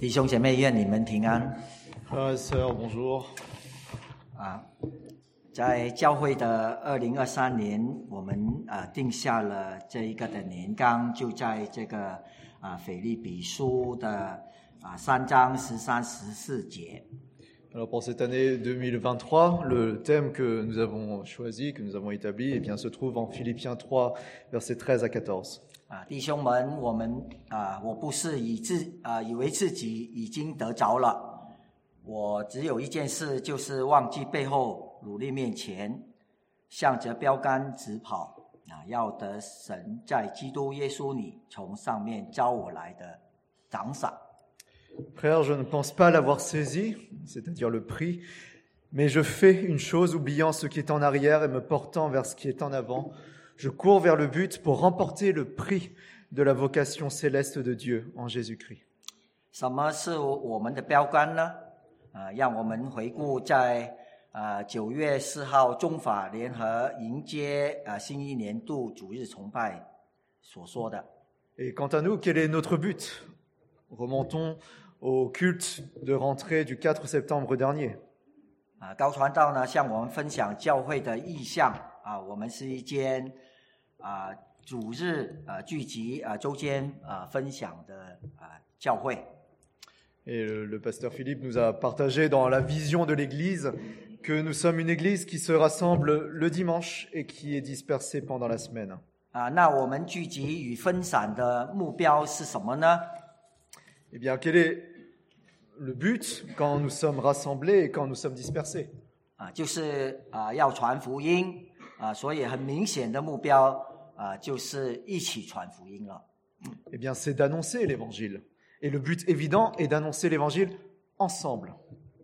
弟兄姐妹，愿你们平安 Frères et sœurs, bonjour. 啊！在教会的二零二三年，我们啊定下了这一个的年纲，就在这个啊腓利比书的啊三章十三十四节。Alors pour cette année 2023, le thème que nous avons choisi, que nous avons établi, eh bien, se trouve en Philippiens 3, versets 13 à 14. 啊，弟兄们，我们啊，我不是以自啊以为自己已经得着了，我只有一件事，就是忘记背后，努力面前，向着标杆直跑啊，要得神在基督耶稣里从上面招我来的奖赏。Frère, je ne pense pas l'avoir saisi, c'est-à-dire le prix, mais je fais une chose, oubliant ce qui est en arrière et me portant vers ce qui est en avant. Je cours vers le but pour remporter le prix de la vocation céleste de Dieu en Jésus-Christ. 什么是我们的标杆呢？啊，让我们回顾在啊九月四号中法联合迎接啊新一年度主日崇拜所说的。 Et quant à nous, quel est notre but Remontons au culte de rentrée du 4 septembre dernier. 啊，高传道呢向我们分享教会的意向啊，我们是一间 啊主日啊聚集啊周间啊分享的啊教会 Et le, le pasteur Philippe nous a partagé dans la vision de l'Église que nous sommes une Église qui se rassemble le dimanche et qui est dispersée pendant la semaine. 啊。那我们聚集与分散的目标是什么呢？Eh bien, quel est le but quand nous sommes rassemblés et quand nous sommes dispersés 啊，就是啊要传福音啊，所以很明显的目标啊就是一起传福音了。 Eh bien, c'est d'annoncer l'Évangile. Et le but évident est d'annoncer l'Évangile ensemble.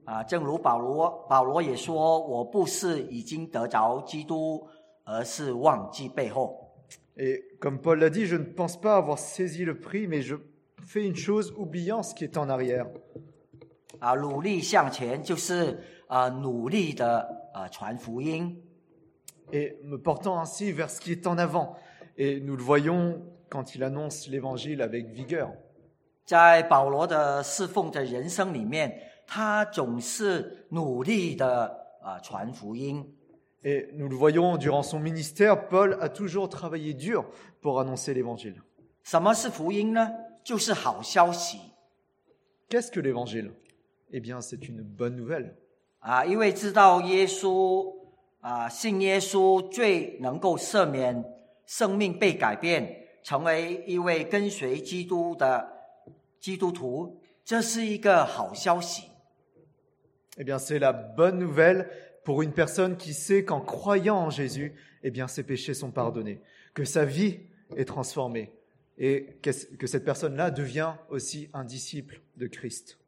啊，正如保罗，保罗也说：“我不是已经得着基督，而是忘记背后。 Et comme Paul l'a dit, je ne pense pas avoir saisi le prix, mais je fais une chose, oubliant ce qui est en arrière. ”啊，努力向前就是啊努力的啊传福音 et me portant ainsi vers ce qui est en avant. Et nous le voyons quand il annonce l'évangile avec vigueur. 在保罗的侍奉的人生里面，他总是努力的啊传福音 Et nous le voyons durant son ministère, Paul a toujours travaillé dur pour annoncer l'évangile. 什么是福音呢？就是好消息 Qu'est-ce que l'évangile Eh bien, c'est une bonne nouvelle. 啊，因为知道耶稣 啊，信耶稣最能够赦免生命被改变，成为一位跟随基督的基督徒，这是一个好消息。Eh bien, c'est la bonne nouvelle pour une personne qui sait qu'en croyant en Jésus, eh bien, ses péchés sont pardonnés, que sa vie est transformée et que cette personne-là devient aussi un disciple de Christ.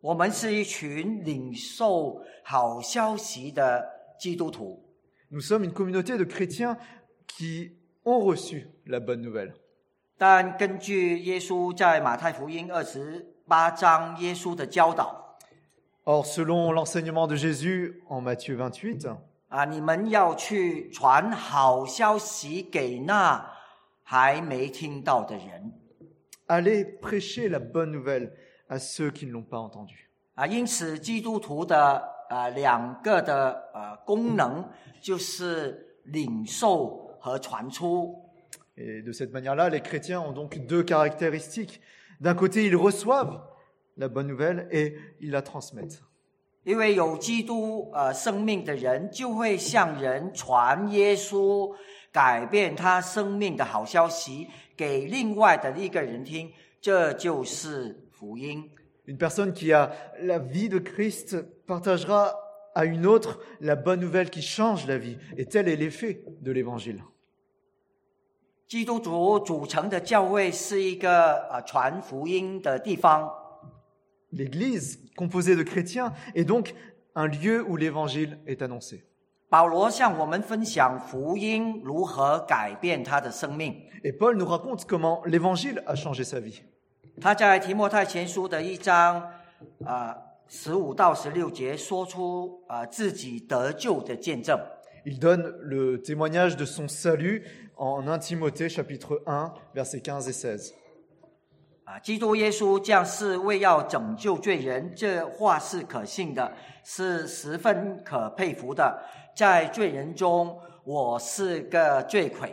我们是一群领受好消息的基督徒。Nous sommes une communauté de chrétiens qui ont reçu la bonne nouvelle. 但根据耶稣在马太福音二十八章耶稣的教导 Or, selon l'enseignement de Jésus en Matthieu 28, 啊，你们要去传好消息给那还没听到的人 allez prêcher la bonne nouvelle à ceux qui ne l'ont pas entendue. 啊。因此，基督徒的呃两个的呃功能就是领受和传出 Et de cette manière-là, les chrétiens ont donc deux caractéristiques. D'un côté, ils reçoivent la bonne nouvelle et ils la transmettent. 因为有基督呃生命的人，就会向人传耶稣改变他生命的好消息给另外的一个人听，这就是福音。Une personne qui a la vie de Christ partagera à une autre la bonne nouvelle qui change la vie. Et tel est l'effet de l'évangile. 基督徒组成的教会是一个呃传福音的地方 L'Église, composée de chrétiens, est donc un lieu où l'évangile est annoncé. 保罗向我们分享福音如何改变他的生命。 Et Paul nous raconte comment l'évangile a changé sa vie. 他在提摩太前书的一章啊十五到十六节说出啊、自己得救的见证。Il donne le témoignage de son salut en 1 Timothée chapitre 1 versets 15 et 16. 啊，基督耶稣降世为要拯救罪人，这话是可信的，是十分可佩服的。在罪人中，我是个罪魁；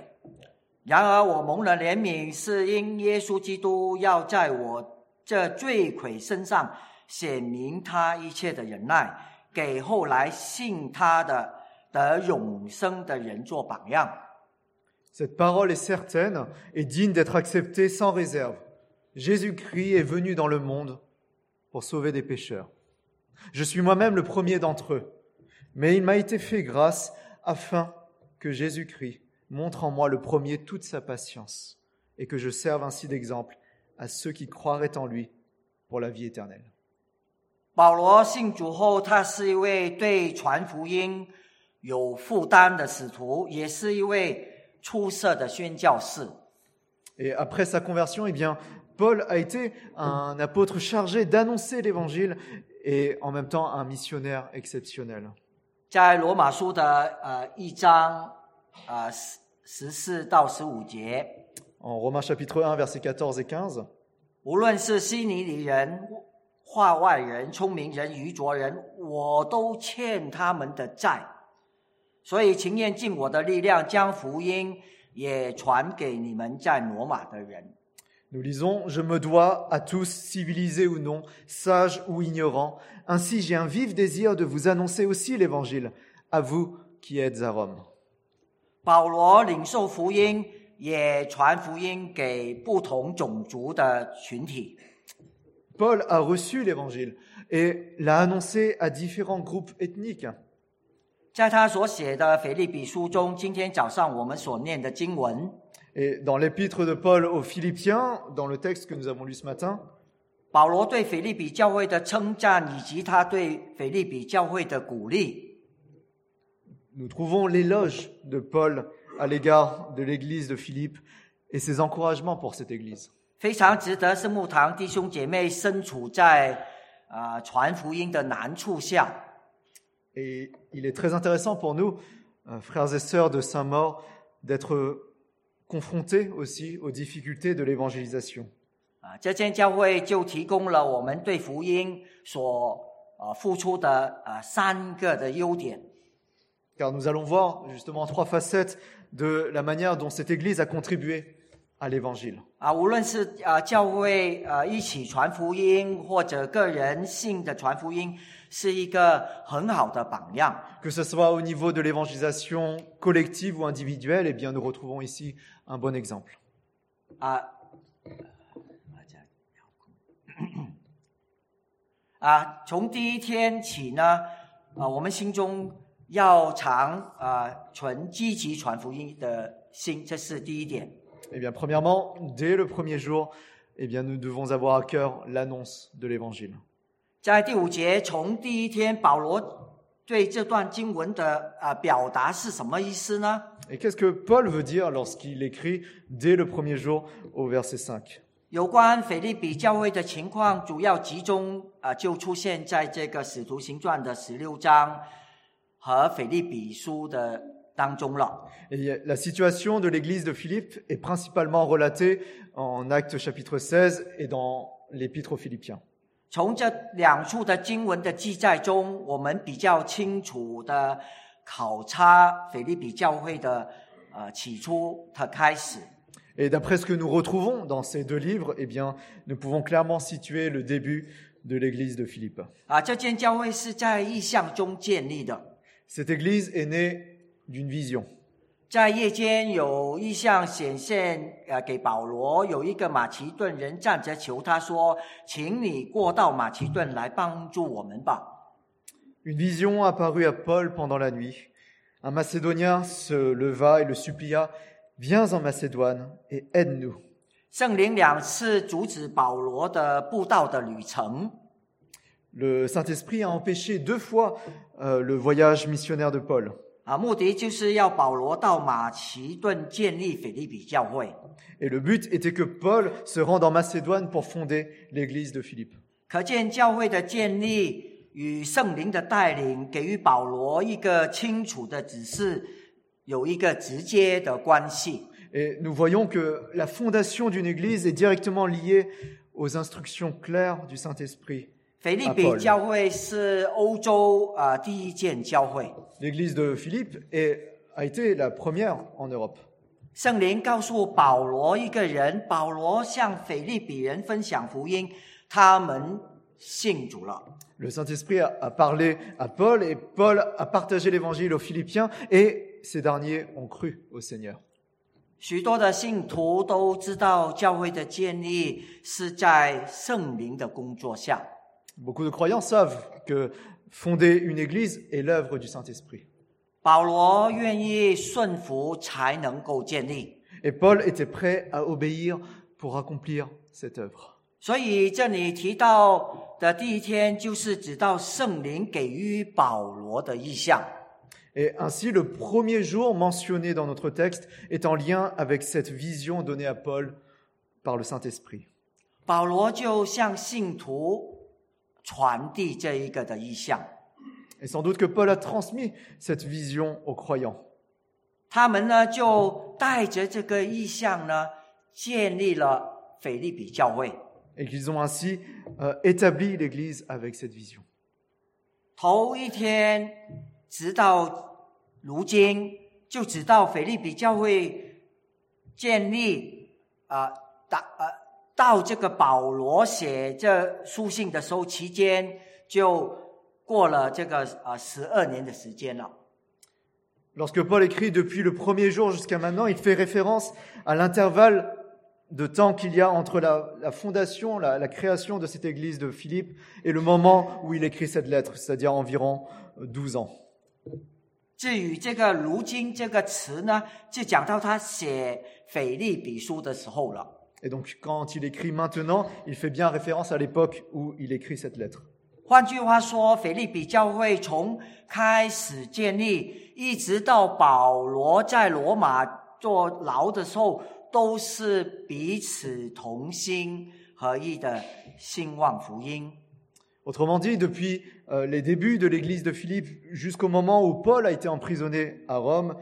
然而我蒙了怜悯，是因耶稣基督要在我这罪魁身上显明他一切的忍耐，给后来信他的得永生的人做榜样。 Cette parole est certaine et digne d'être acceptée sans réserve. Jésus-Christ est venu dans le monde pour sauver des pécheurs. Je suis moi-même le premier d'entre eux, mais il m'a été fait grâce afin que Jésus-Christ montre en moi le premier toute sa patience et que je serve ainsi d'exemple à ceux qui croiraient en lui pour la vie éternelle. 保罗信主后，他是一位对传福音有负担的使徒，也是一位出色的宣教士。 Et après sa conversion, eh bien, Paul a été un apôtre chargé d'annoncer l'évangile et en même temps un missionnaire exceptionnel. 在罗马书的呃一章呃 十十四到十五节，En Romains chapitre 1, versets 14 et 15, 无论是希尼里人、化外人、聪明人、愚拙人，我都欠他们的债，所以情愿尽我的力量，将福音也传给你们在罗马的人。nous lisons Je me dois à tous, civilisés ou non, sages ou ignorants. Ainsi, j'ai un vif désir de vous annoncer aussi l'évangile, à vous qui êtes à Rome. 保罗领受福音，也传福音给不同种族的群体。Paul a reçu l'évangile et l'a annoncé à différents groupes ethniques. 在他所写的腓立比书中，今天早上我们所念的经文，Et dans l'épître de Paul aux Philippiens, dans le texte que nous avons lu ce matin, 保罗对腓立比教会的称赞，以及他对腓立比教会的鼓励，nous trouvons l'éloge de Paul à l'égard de l'église de Philippe et ses encouragements pour cette église. 非常值得是牧堂弟兄姐妹身处在啊、传福音的难处下， Et il est très intéressant pour nous, euh, frères et sœurs de Saint-Maur, d'être confrontés aussi aux difficultés de l'évangélisation. 啊，这间教会就提供了我们对福音所啊付出的啊三个的优点。 Car nous allons voir justement trois facettes de la manière dont cette église a contribué à l'évangile. 啊，无论是啊教会呃一起传福音，或者个人性的传福音，是一个很好的榜样。 Que ce soit au niveau de l'évangélisation collective ou individuelle, eh bien, nous retrouvons ici un bon exemple. 啊，啊，从第一天起呢，啊，我们心中 要常啊存积极传福音的心，这是第一点。Eh bien, premièrement, dès le premier jour, eh bien, nous devons avoir à cœur l'annonce de l'évangile. 在第五节，从第一天，保罗对这段经文的啊表达是什么意思呢？Et qu'est-ce que Paul veut dire lorsqu'il écrit dès le premier jour au verset 5有关腓利比教会的情况，主要集中啊、就出现在这个使徒行传的十六章和腓立比书的当中了。Et la situation de l'église de Philippe est principalement relatée en Actes chapitre 16 et dans l'épître aux Philippiens. 从这两处的经文的记载中，我们比较清楚的考察腓立比教会的呃起初的开始。Et d'après ce que nous retrouvons dans ces deux livres, eh bien, nous pouvons clairement situer le début de l'église de Philippe. 啊，这间教会是在意象中建立的，Cette église est née d'une vision. 在夜间有意象显现，呃，给保罗有一个马其顿人站着求他说：“请你过到马其顿来帮助我们吧。 Une vision apparut à Paul pendant la nuit. Un Macédonien se leva et le supplia Viens en Macédoine et aide-nous. ”圣灵两次阻止保罗的布道的旅程， Le Saint-Esprit a empêché deux fois euh, le voyage missionnaire de Paul. 啊，目的就是要保罗到马其顿建立腓立比教会。 Et le but était que Paul se rende en Macédoine pour fonder l'église de Philippe. 可见教会的建立与圣灵的带领，给予保罗一个清楚的指示，有一个直接的关系。 Et nous voyons que la fondation d'une église est directement liée aux instructions claires du Saint-Esprit. 腓利啊比教会是欧洲啊、呃第一间教会，L'église de Philippe est- a été la première en Europe. 圣灵告诉保罗一个人，保罗向腓利比人分享福音，他们信主了。Le Saint-Esprit a, a parlé à Paul et Paul a partagé l'évangile aux Philippiens et ces derniers ont cru au Seigneur. 许多的信徒都知道，教会的建立是在圣灵的工作下。Beaucoup de croyants savent que fonder une église est l'œuvre du Saint-Esprit. 保罗愿意顺服，才能够建立。 Et Paul était prêt à obéir pour accomplir cette œuvre. 所以这里提到的第一天，就是指到圣灵给予保罗的意象。 Et ainsi, le premier jour mentionné dans notre texte est en lien avec cette vision donnée à Paul par le Saint-Esprit. 保罗就向信徒 传递这一个的意象，Et sans doute que Paul a transmis cette vision aux croyants. 他们呢就带着这个意象呢，建立了腓利比教会。Et qu'ils ont ainsi euh, établi l'Église avec cette vision. 头一天，直到如今，就直到腓利比教会建立啊，到呃到这个保罗写这书信的时候期间，就过了这个啊十二年的时间了。 Lorsque Paul écrit depuis le premier jour jusqu'à maintenant, il fait référence à l'intervalle de temps qu'il y a entre la, la fondation, la, la création de cette église de Philippe et le moment où il écrit cette lettre, c'est-à-dire environ 12 ans. 至于这个“如今”这个词呢，就讲到他写腓利比书的时候了。 Et donc quand il écrit maintenant, il fait bien référence à l'époque où il écrit cette lettre. Autrement dit, depuis euh, les débuts de l'église de Philippe jusqu'au moment où Paul a été emprisonné à Rome,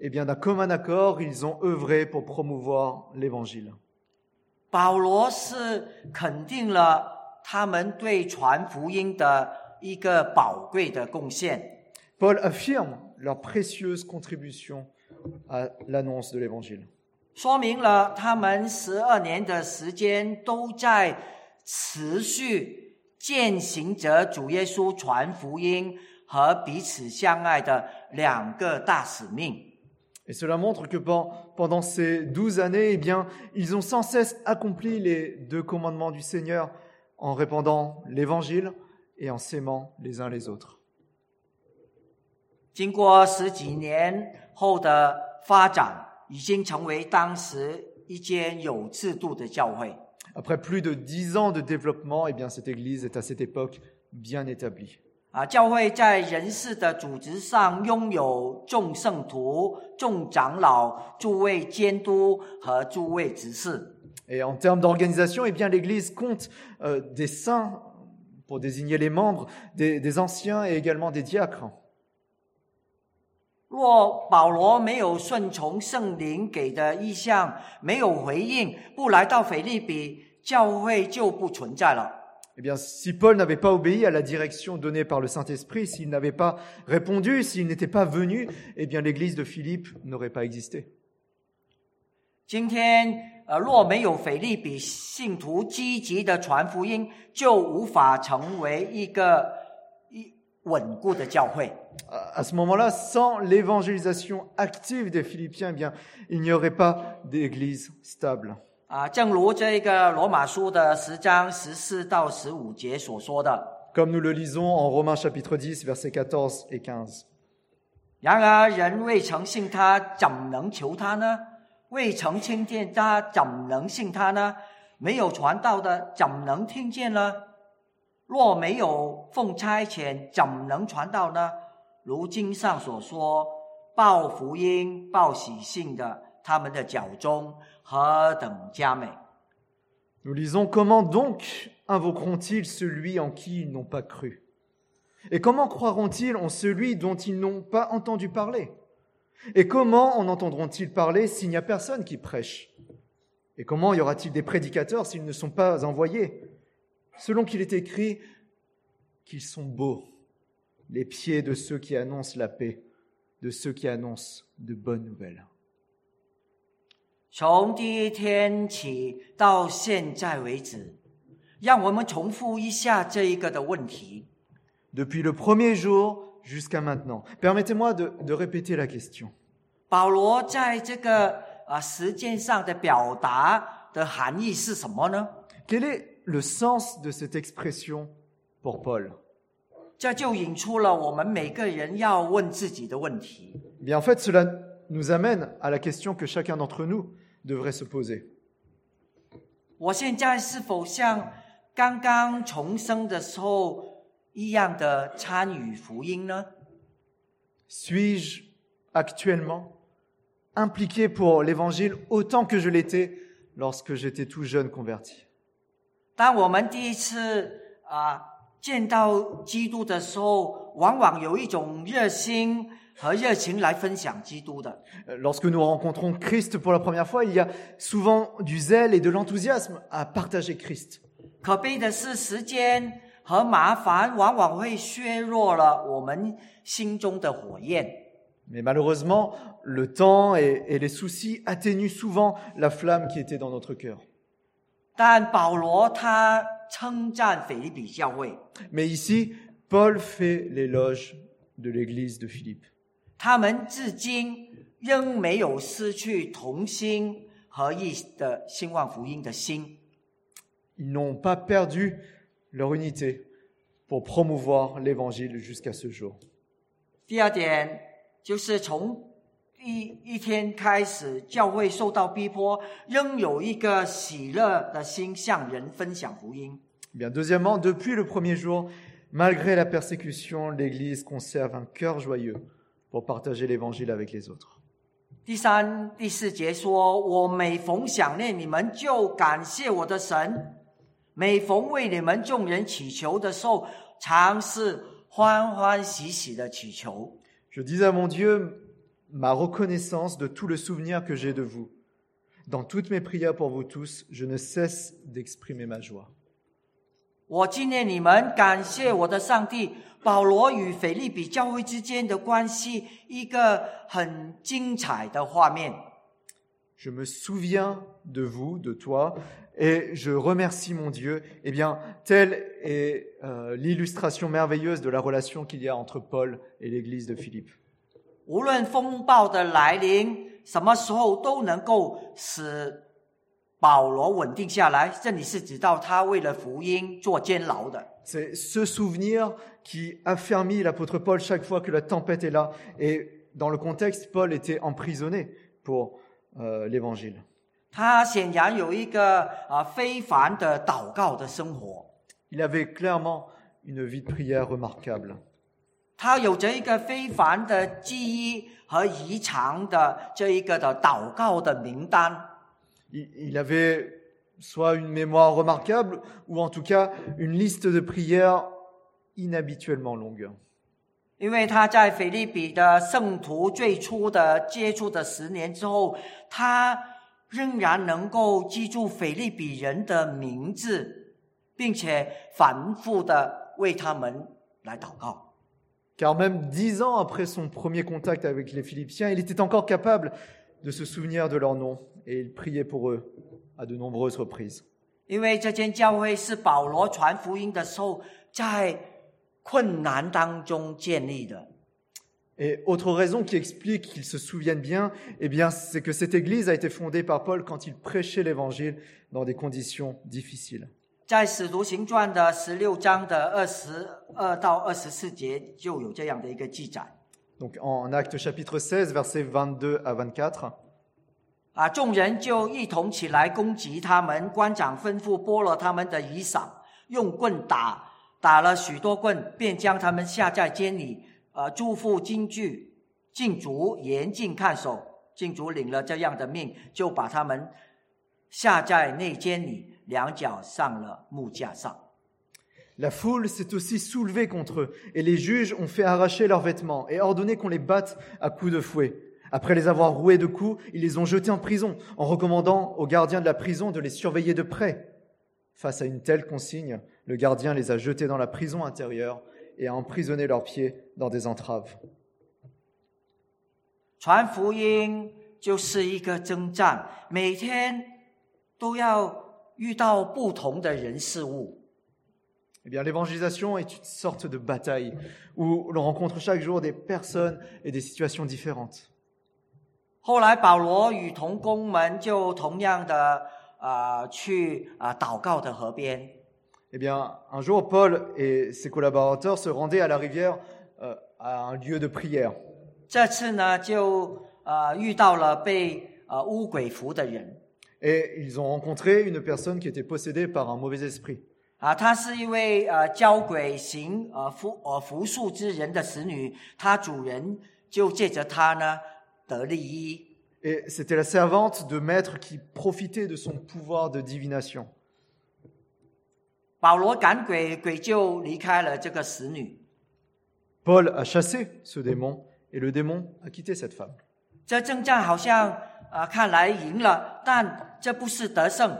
eh bien d'un commun accord, ils ont œuvré pour promouvoir l'évangile. 保罗是肯定了他们对传福音的一个宝贵的贡献。Paul affirme leur précieuse contribution à l'annonce de l'évangile. 说明了他们十二年的时间都在持续践行着主耶稣传福音和彼此相爱的两个大使命。Et cela montre que pen- pendant ces douze années, eh bien, ils ont sans cesse accompli les deux commandements du Seigneur en répandant l'évangile et en s'aimant les uns les autres. 经过十几年后的发展，已经成为当时一间有制度的教会。 Après plus de dix ans de développement, eh bien, cette église est à cette époque bien établie. 啊，教会在人事的组织上拥有众圣徒、众长老、诸位监督和诸位执事。Et en termes d'organisation, eh bien, l'église compte euh, des saints pour désigner les membres, des, des anciens et également des diacres. 若保罗没有顺从圣灵给的意向，没有回应，不来到腓利比，教会就不存在了。Eh bien, si Paul n'avait pas obéi à la direction donnée par le Saint-Esprit, s'il n'avait pas répondu, s'il n'était pas venu, eh bien, l'église de Philippe n'aurait pas existé. 今天，呃，若没有腓利比信徒积极的传福音，就无法成为一个一稳固的教会。 À à ce moment-là, sans l'évangélisation active des Philippiens, eh bien, il n'y aurait pas d'église stable. 啊，正如这个罗马书的十章十四到十五节所说的。Comme nous le lisons en Romains chapitre 10, versets 14 et 15. 然而，人未曾信他，怎能求他呢？未曾听见他，怎能信他呢？没有传道的，怎能听见呢？若没有奉差遣，怎能传道呢？如经上所说，报福音、报喜信的，他们的脚中何等佳美！ Nous lisons Comment donc invoqueront-ils celui en qui ils n'ont pas cru Et comment croiront-ils en celui dont ils n'ont pas entendu parler Et comment en entendront-ils parler s'il n'y a personne qui prêche Et comment y aura-t-il des prédicateurs s'ils ne sont pas envoyés Selon qu'il est écrit qu'ils sont beaux, les pieds de ceux qui annoncent la paix, de ceux qui annoncent de bonnes nouvelles. 从第一天起到现在为止，让我们重复一下这一个的问题。Depuis le premier jour jusqu'à maintenant. Permettez-moi de, de répéter la question. 保罗在这个啊实践上的表达的含义是什么呢？Quel est le sens de cette expression pour Paul 这就引出了我们每个人要问自己的问题：Eh Bien, en fait, cela nous amène à la question que chacun d'entre nous devrait se poser. Suis-je actuellement impliqué pour l'évangile autant que je l'étais lorsque j'étais tout jeune converti? Lorsque nous rencontrons Christ pour la première fois, il y a souvent du zèle et de l'enthousiasme à partager Christ. Mais malheureusement, le temps et, et les soucis atténuent souvent la flamme qui était dans notre cœur. Mais ici, Paul fait l'éloge de l'église de Philippe. 他们至今仍没有失去同心合意的兴旺福音的心。Ils n'ont pas perdu leur unité pour promouvoir l'évangile jusqu'à ce jour. 第二点就是从一一天开始，教会受到逼迫，仍有一个喜乐的心向人分享福音。Eh Bien, deuxièmement, depuis le premier jour, malgré la persécution, l'Église conserve un cœur joyeux pour partager l'Évangile avec les autres. 第三、第四节说：“我每逢想念你们，就感谢我的神；每逢为你们众人祈求的时候，常是欢欢喜喜的祈求。 Je dis à mon Dieu ma reconnaissance de tout le souvenir que j'ai de vous. Dans toutes mes prières pour vous tous, je ne cesse d'exprimer ma joie. ” 我纪念你们，感谢我的上帝。保罗与腓利比教会之间的关系，一个很精彩的画面。 Je me souviens de vous, de toi, et je remercie mon Dieu. Eh bien, telle est euh, l'illustration merveilleuse de la relation qu'il y a entre Paul et l'église de Philippe. 无论风暴的来临，什么时候都能够使 保罗稳定下来。这里是指到他为了福音做监牢的。C'est ce souvenir qui affermit l'apôtre Paul chaque fois que la tempête est là. Et dans le contexte, Paul était emprisonné pour euh, l'évangile. 他显然有一个啊非凡的祷告的生活，Il avait clairement une vie de prière remarquable. 他有着一个非凡的记忆和遗藏的这一个的祷告的名单。Il, il avait soit une mémoire remarquable, ou en tout cas une liste de prières inhabituellement longue. 因为他在腓利比的圣徒最初的接触的十年之后，他仍然能够记住腓利比人的名字，并且反复的为他们来祷告。 Car même dix ans après son premier contact avec les Philippiens, il était encore capable de se souvenir de leur nom et il priait pour eux à de nombreuses reprises. 因为这间教会是保罗传福音的时候在困难当中建立的。 Et autre raison qui explique qu'ils se souviennent bien, eh bien, c'est que cette église a été fondée par Paul quand il prêchait l'évangile dans des conditions difficiles. 在《使徒行传》的十六章的二十二到二十四节就有这样的一个记载。 Donc, en Actes chapitre 16, versets 22 à 24, 啊，众人就一同起来攻击他们。官长吩咐剥了他们的衣裳，用棍打，打了许多棍，便将他们下在监里。呃，诸父京剧禁足严禁看守。禁足领了这样的命，就把他们下在内监里，两脚上了木架上。La foule s'est aussi soulevée contre eux, et les juges ont fait arracher leurs vêtements et ordonné qu'on les batte à coups de fouet. Après les avoir roués de coups, ils les ont jetés en prison, en recommandant aux gardiens de la prison de les surveiller de près. Face à une telle consigne, le gardien les a jetés dans la prison intérieure et a emprisonné leurs pieds dans des entraves. Eh bien, l'évangélisation est une sorte de bataille où l'on rencontre chaque jour des personnes et des situations différentes. 后来保罗与同工们就同样的啊、呃去啊、祷告的河边，Eh bien, un jour, Paul et ses collaborateurs se rendaient à la rivière euh, à un lieu de prière. 这次呢就呃遇到了被呃巫鬼附的人 Et ils ont rencontré une personne qui était possédée par un mauvais esprit. 啊，她是一位呃教鬼行呃服呃服术之人的使女，她主人就借着她呢 得利益。 Et c'était la servante de maître qui profitait de son pouvoir de divination. 保罗赶鬼，鬼就离开了这个使女。 Paul a chassé ce démon et le démon a quitté cette femme. 这征战好像啊、呃看来赢了，但这不是得胜，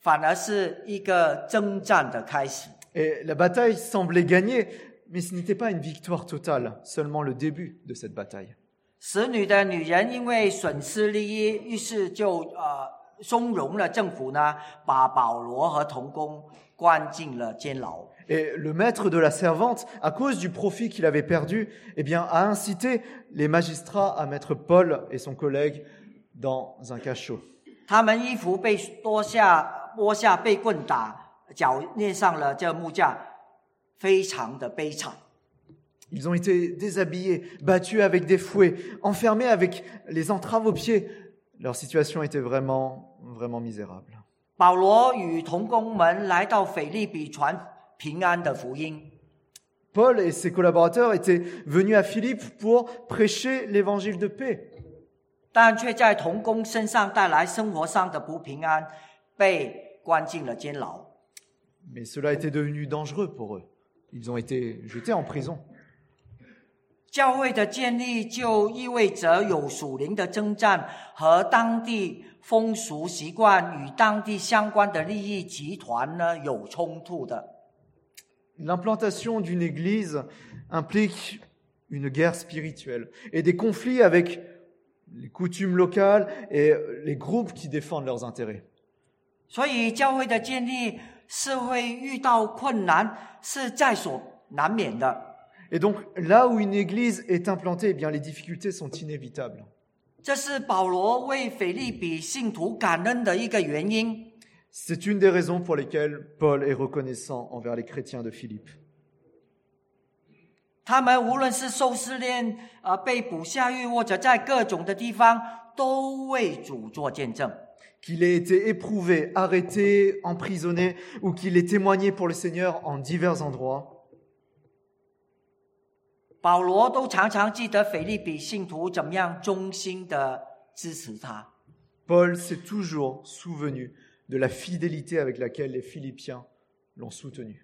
反而是一个征战的开始。 Et la bataille semblait gagnée, mais ce n'était pas une victoire totale, seulement le début de cette bataille. 使女的女人因为损失利益，于是就呃松容了政府呢，把保罗和童工关进了监牢。Et le maître de la servante, à cause du profit qu'il avait perdu, eh bien, a incité les magistrats à mettre Paul et son collègue dans un cachot. 他们衣服被脱下、剥下，被棍打，脚捏上了这木架，非常的悲惨。Ils ont été déshabillés, battus avec des fouets, enfermés avec les entraves aux pieds. Leur situation était vraiment, vraiment misérable. Paul et ses collaborateurs étaient venus à Philippe pour prêcher l'évangile de paix. Mais cela était devenu dangereux pour eux. Ils ont été jetés en prison. 教会的建立就意味着有属灵的征战和当地风俗习惯与当地相关的利益集团呢有冲突的。L'implantation d'une église implique une guerre spirituelle et des conflits avec les coutumes locales et les groupes qui défendent leurs intérêts. 所以教会的建立是会遇到困难，是在所难免的。Et donc là où une église est implantée, eh les difficultés sont inévitables. C'est une des raisons pour lesquelles Paul est reconnaissant envers les chrétiens de Philippe. Qu'il ait été éprouvé, arrêté, emprisonné, ou qu'il ait témoigné pour le Seigneur en divers endroits. 保罗都常常记得腓利比信徒怎么样忠心的支持他。Paul s'est toujours souvenu de la fidélité avec laquelle les Philippiens l'ont soutenu.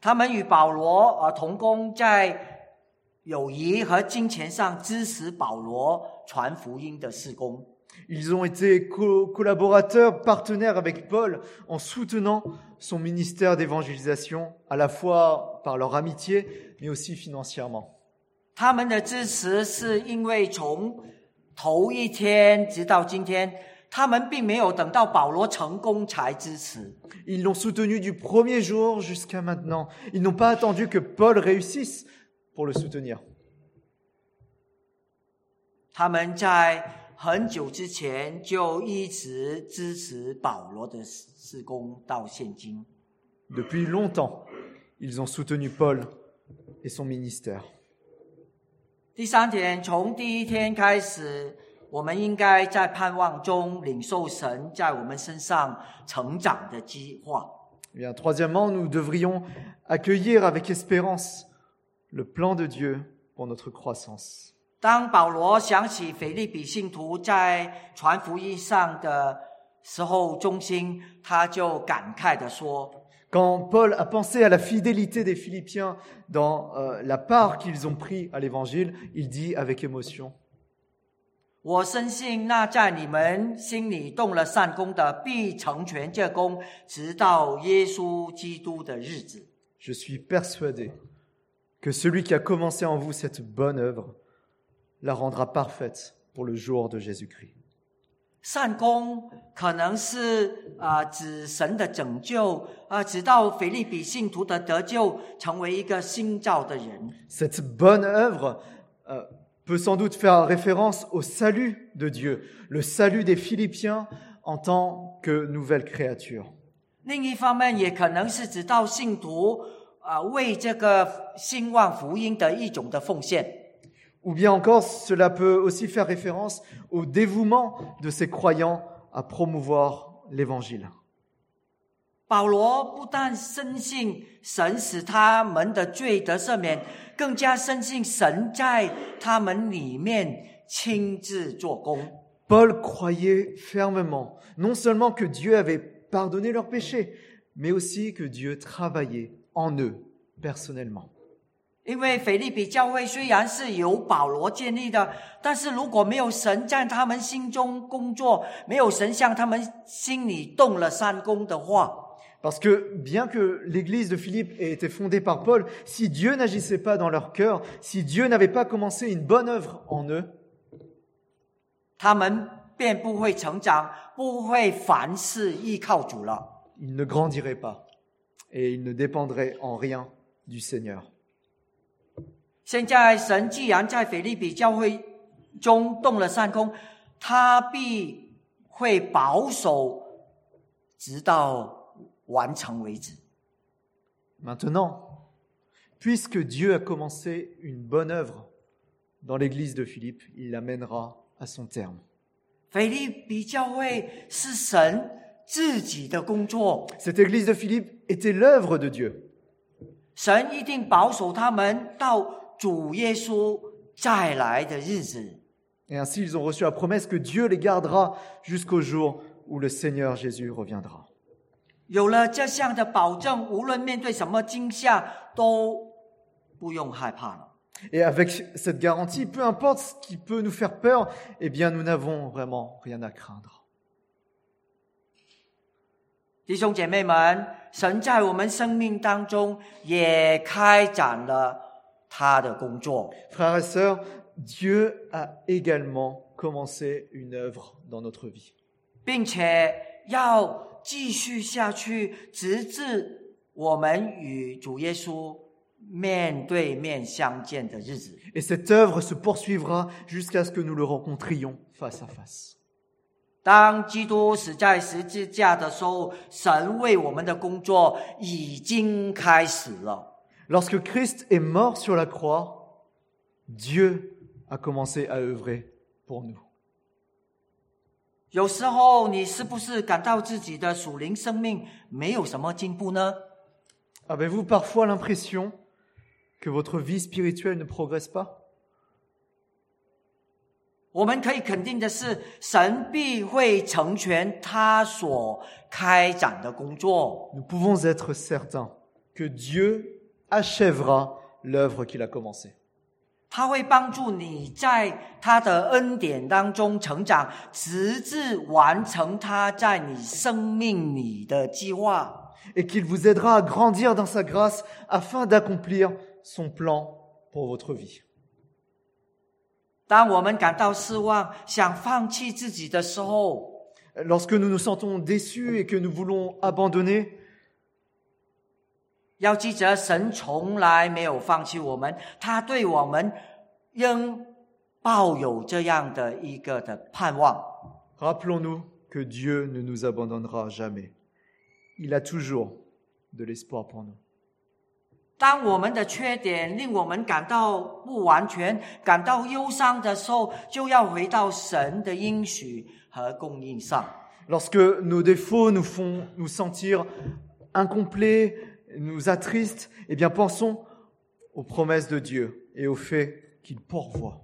他们与保罗啊同工，在友谊和金钱上支持保罗传福音的事工。Ils ont été co- collaborateurs, partenaires avec Paul en soutenant son ministère d'évangélisation, à la fois par leur amitié, mais aussi financièrement. 他们的支持是因为从头一天直到今天，他们并没有等到保罗成功才支持。Ils l'ont soutenu du premier jour jusqu'à maintenant. Ils n'ont pas attendu que Paul réussisse pour le soutenir. 他们在很久之前就一直支持保罗的事工到现今。Depuis longtemps, ils ont soutenu Paul et son ministère. 第三点，从第一天开始，我们应该在盼望中领受神在我们身上成长的计划。Eh bien, troisièmement, nous devrions accueillir avec espérance le plan de Dieu pour notre croissance. 当保罗想起腓利比信徒在传福音上的时候忠心，他就感慨地说 Quand Paul a pensé à la fidélité des Philippiens dans euh, la part qu'ils ont pris à l'évangile, il dit avec émotion je suis persuadé que celui qui a commencé en vous cette bonne œuvre la rendra parfaite pour le jour de Jésus-Christ. 善功可能是啊、指神的拯救啊、直到腓利比信徒的得救，成为一个新造的人。Cette bonne œuvre euh, peut sans doute faire référence au salut de Dieu, le salut des Philippiens en tant que nouvelle créature. 另一方面，也可能是指到信徒啊、为这个兴旺福音的一种的奉献。Ou bien encore, cela peut aussi faire référence au dévouement de ces croyants à promouvoir l'Évangile. 保罗不但深信神使他们的罪得赦免，更加深信神在他们里面亲自做工。 Paul croyait fermement, non seulement que Dieu avait pardonné leurs péchés, mais aussi que Dieu travaillait en eux personnellement. 因为腓利比教会虽然是由保罗建立的，但是如果没有神在他们心中工作，没有神向他们心里动了三功的话，Parce que bien que l'église de Philippe ait été fondée par Paul, si Dieu n'agissait pas dans leur cœur, si Dieu n'avait pas commencé une bonne œuvre en eux, 他们便不会成长，不会凡事依靠主了。ils ne grandiraient pas et ils ne dépendraient en rien du Seigneur. 现在神既然在腓利比教会中动了善功，他必会保守，直到完成为止。Maintenant, puisque Dieu a commencé une bonne œuvre dans l'église de Philippe, il l'amènera à son terme. 腓利比教会是神自己的工作，Cette église de Philippe était l'œuvre de Dieu. 神一定保守他们到主耶稣再来的日子。Et ainsi, ils ont reçu la promesse que Dieu les gardera jusqu'au jour où le Seigneur Jésus reviendra. 有了这项的保证，无论面对什么惊吓，都不用害怕了。Et avec cette garantie, peu importe ce qui peut nous faire peur, eh bien, nous n'avons vraiment rien à craindre. 弟兄姐妹们，神在我们生命当中也开展了他的工作。Frères et sœurs, Dieu a également commencé une œuvre dans notre vie. 并且要继续下去，直至我们与主耶稣面对面相见的日子。Et cette œuvre se poursuivra jusqu'à ce que nous le rencontrions face à face. 当基督死在十字架的时候，神为我们的工作已经开始了。Lorsque Christ est mort sur la croix, Dieu a commencé à œuvrer pour nous. 有时候，你是不是感到自己的属灵生命没有什么进步呢？ Avez-vous parfois l'impression que votre vie spirituelle ne progresse pas 我们可以肯定的是，神必会成全他所开展的工作。 Nous pouvons être certains que Dieu achèvera l'œuvre qu'il a commencée. Et qu'il vous aidera à grandir dans sa grâce afin d'accomplir son plan pour votre vie. Lorsque nous nous sentons déçus et que nous voulons abandonner, 要记得，神从来没有放弃我们，他对我们仍抱有这样的一个的盼望。rappelons-nous que Dieu ne nous abandonnera jamais. Il a toujours de l'espoir pour nous. 当我们的缺点令我们感到不完全、感到忧伤的时候，就要回到神的应许和供应上。Lorsque nos défauts nous font nous sentir incomplets, nous attristent, eh bien pensons aux promesses de Dieu et au fait qu'il pourvoit.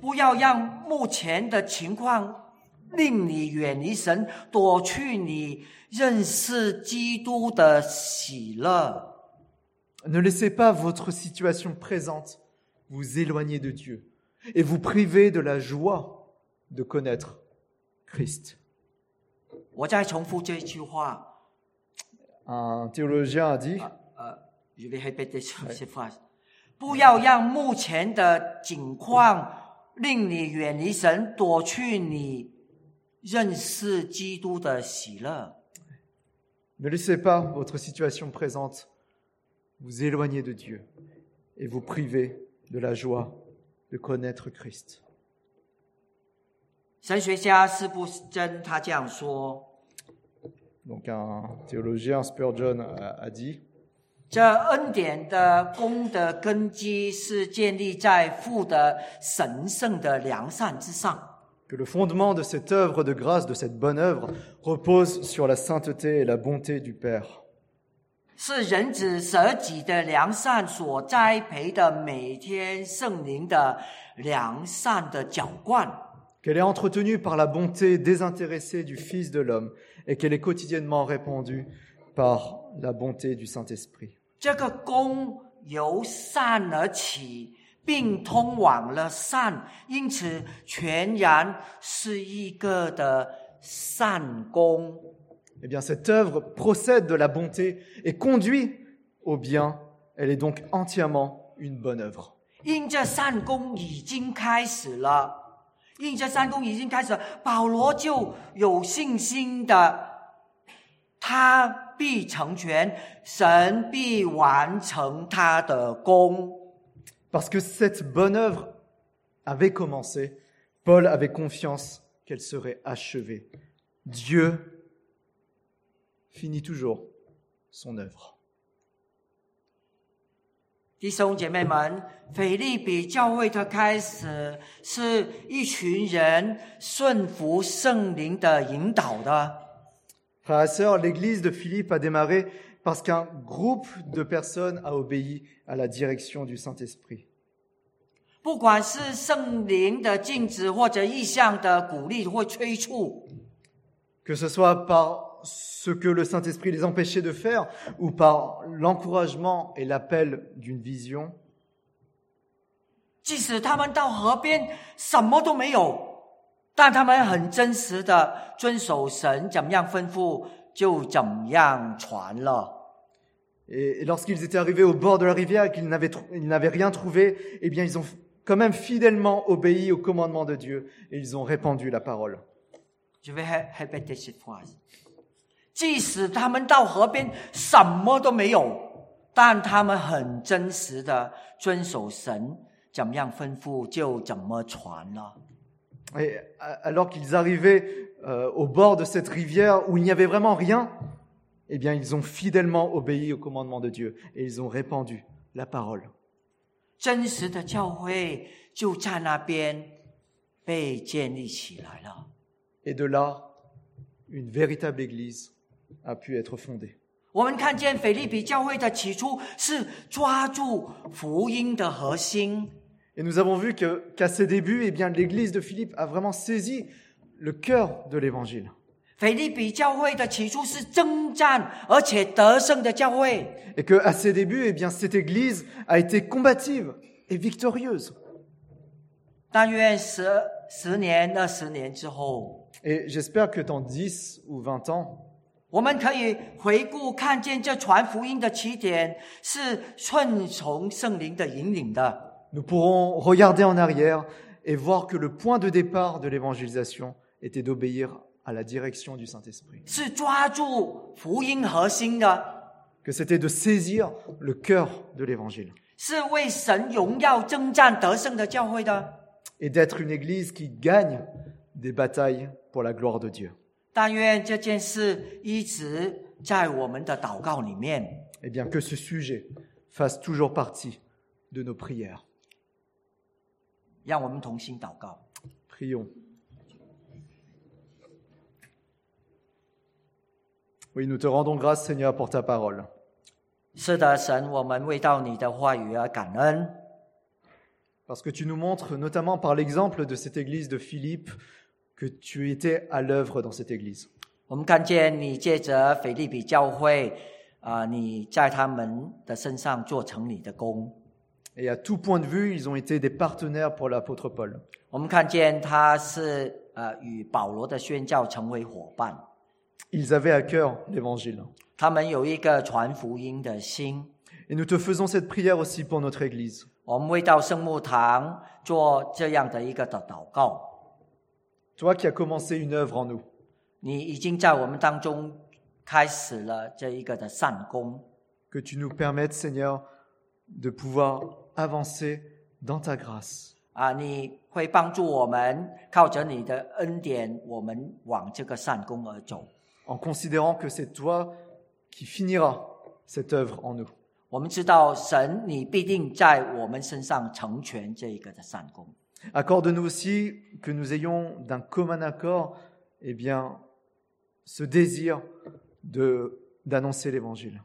不要让目前的情况令你远离神，躲去你认识基督的喜乐。 Ne laissez pas votre situation présente vous éloigner de Dieu et vous priver de la joie de connaître Christ. 我再重复这一句话， en théologie, on dit. Uh, uh, je vais répéter cette ouais. Ne laissez pas votre situation présente vous éloigner de Dieu et vous priver de la joie de connaître Christ. 神学家斯布森他这样说。Donc un théologien, Spurgeon, a, a dit. Que le fondement de cette œuvre de grâce, de cette bonne œuvre, repose sur la sainteté et la bonté du Père 是人子舍己的良善所栽培的每天圣灵的良善的浇灌， Qu'elle est entretenue par la bonté désintéressée du Fils de l'homme et qu'elle est quotidiennement répandue par la bonté du Saint-Esprit. 这个功由善而起，并通往了善，因此全然是一个的善功。 Eh bien, cette œuvre procède de la bonté et conduit au bien. Elle est donc entièrement une bonne œuvre. 因这善功已经开始了， 因这善功已经开始了，保罗就有信心的，他必成全，神必完成他的功。 Parce que cette bonne œuvre avait commencé, Paul avait confiance qu'elle serait achevée. Dieu finit toujours son œuvre. 弟兄姐妹们，腓利比教会的开始是一群人顺服圣灵的引导的。Frères et sœurs, l'église de Philippe a démarré parce qu'un groupe de personnes a obéi à la direction du Saint-Esprit. 不管是圣灵的禁止，或者意向的鼓励或催促，Que ce soit par ce que le Saint-Esprit les empêchait de faire ou par l'encouragement et l'appel d'une vision? Et lorsqu'ils étaient arrivés au bord de la rivière et qu'ils n'avaient rien trouvé, eh bien, ils ont quand même fidèlement obéi au commandement de Dieu et ils ont répandu la parole. Je vais répéter cette phrase. 即使他们到河边什么都没有，但他们很真实的遵守神怎么样吩咐，就怎么传了。Et a- alors qu'ils arrivaient euh, au bord de cette rivière où il n'y avait vraiment rien, eh bien, ils ont fidèlement obéi au commandement de Dieu et ils ont répandu la parole. 真实的教会就在那边被建立起来了。Et de là, une véritable église a pu être fondée. Et nous avons vu qu'à ses débuts, eh bien l'église de Philippe a vraiment saisi le cœur de l'évangile. Et que ses débuts, eh cette église a été combative et victorieuse. Et j'espère que dans 10 ou 20 ans, 我们可以回顾看见这传福音的起点是顺从圣灵的引领的。 nous pourrons regarder en arrière et voir que le point de départ de l'évangélisation était d'obéir à la direction du Saint-Esprit. 是抓住福音核心的， Que c'était de saisir le cœur de l'évangile. 是为神荣耀征战得胜的教会的。 Et d'être une église qui gagne des batailles pour la gloire de Dieu. 但愿这件事一直在我们的祷告里面。 Eh bien, que ce sujet fasse toujours partie de nos prières. 让我们同心祷告。 Prions. Oui, nous te rendons grâce, Seigneur, pour ta parole. 是的，神，我们为到你的话语而感恩。 Parce que tu nous montres, notamment par l'exemple de cette église de Philippe, que tu étais à l'œuvre dans cette église. 我们看见你借着腓利比教会，啊、你在他们的身上做成你的功。 Et à tout point de vue, ils ont été des partenaires pour l'apôtre Paul. 我们看见他是呃与保罗的宣教成为伙伴， Ils avaient à cœur l'évangile. 他们有一个传福音的心。 Et nous te faisons cette prière aussi pour notre Église. 我们会到圣牧堂做这样的一个的祷告。 Toi qui as commencé une œuvre en nous, 你已经在我们当中开始了这一个的善功， que tu nous permettes, Seigneur, de pouvoir avancer dans ta grâce. 啊，你会帮助我们靠着你的恩典，我们往这个善功而走。 en considérant que c'est toi qui finiras cette œuvre en nous. 我们知道神，你必定在我们身上成全这一个的善功。 Accorde-nous aussi que nous ayons d'un commun accord eh bien, ce désir de, d'annoncer l'Évangile.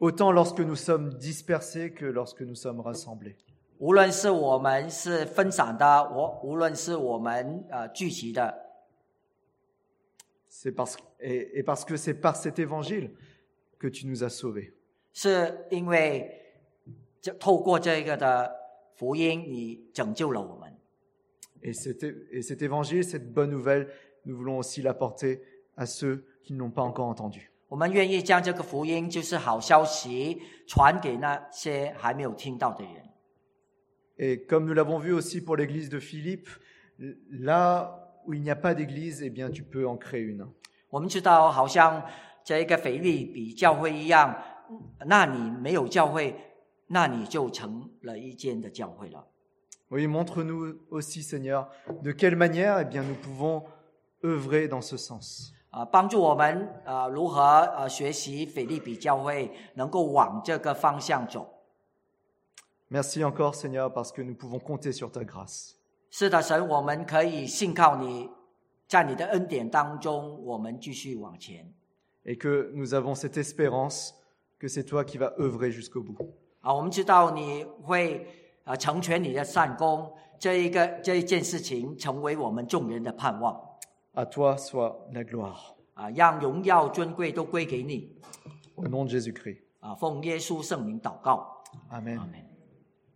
Autant lorsque nous sommes dispersés que lorsque nous sommes rassemblés. C'est parce, et parce que c'est par cet évangile que tu nous as sauvés. 是因为这透过这个的福音，你拯救了我们。Et cet, et cet évangile, cette bonne nouvelle, nous voulons aussi l'apporter à ceux qui ne l'ont pas encore entendu. 我们愿意将这个福音，就是好消息，传给那些还没有听到的人。Et comme nous l'avons vu aussi pour l'église de Philippe, là où il n'y a pas d'église, eh bien, tu peux en créer une. 我们知道，好像这一个腓利比教会一样，那你没有教会，那你就成了一间的教会了。Oui, montre-nous aussi, Seigneur, de quelle manière, eh bien, nous pouvons œuvrer dans ce sens. 啊，帮助我们啊如何呃学习腓利比教会，能够往这个方向走。Merci encore, Seigneur, parce que nous pouvons compter sur ta grâce. 是的，神，我们可以信靠你，在你的恩典当中，我们继续往前。Et que nous avons cette espérance que c'est toi qui vas œuvrer jusqu'au bout. 啊，我们知道你会啊成全你的善功，这一个这一件事情成为我们众人的盼望 À toi soit la gloire. 啊，让荣耀尊贵都归给你 Au nom de Jésus-Christ. 啊，奉耶稣圣名祷告， Amen. 阿门。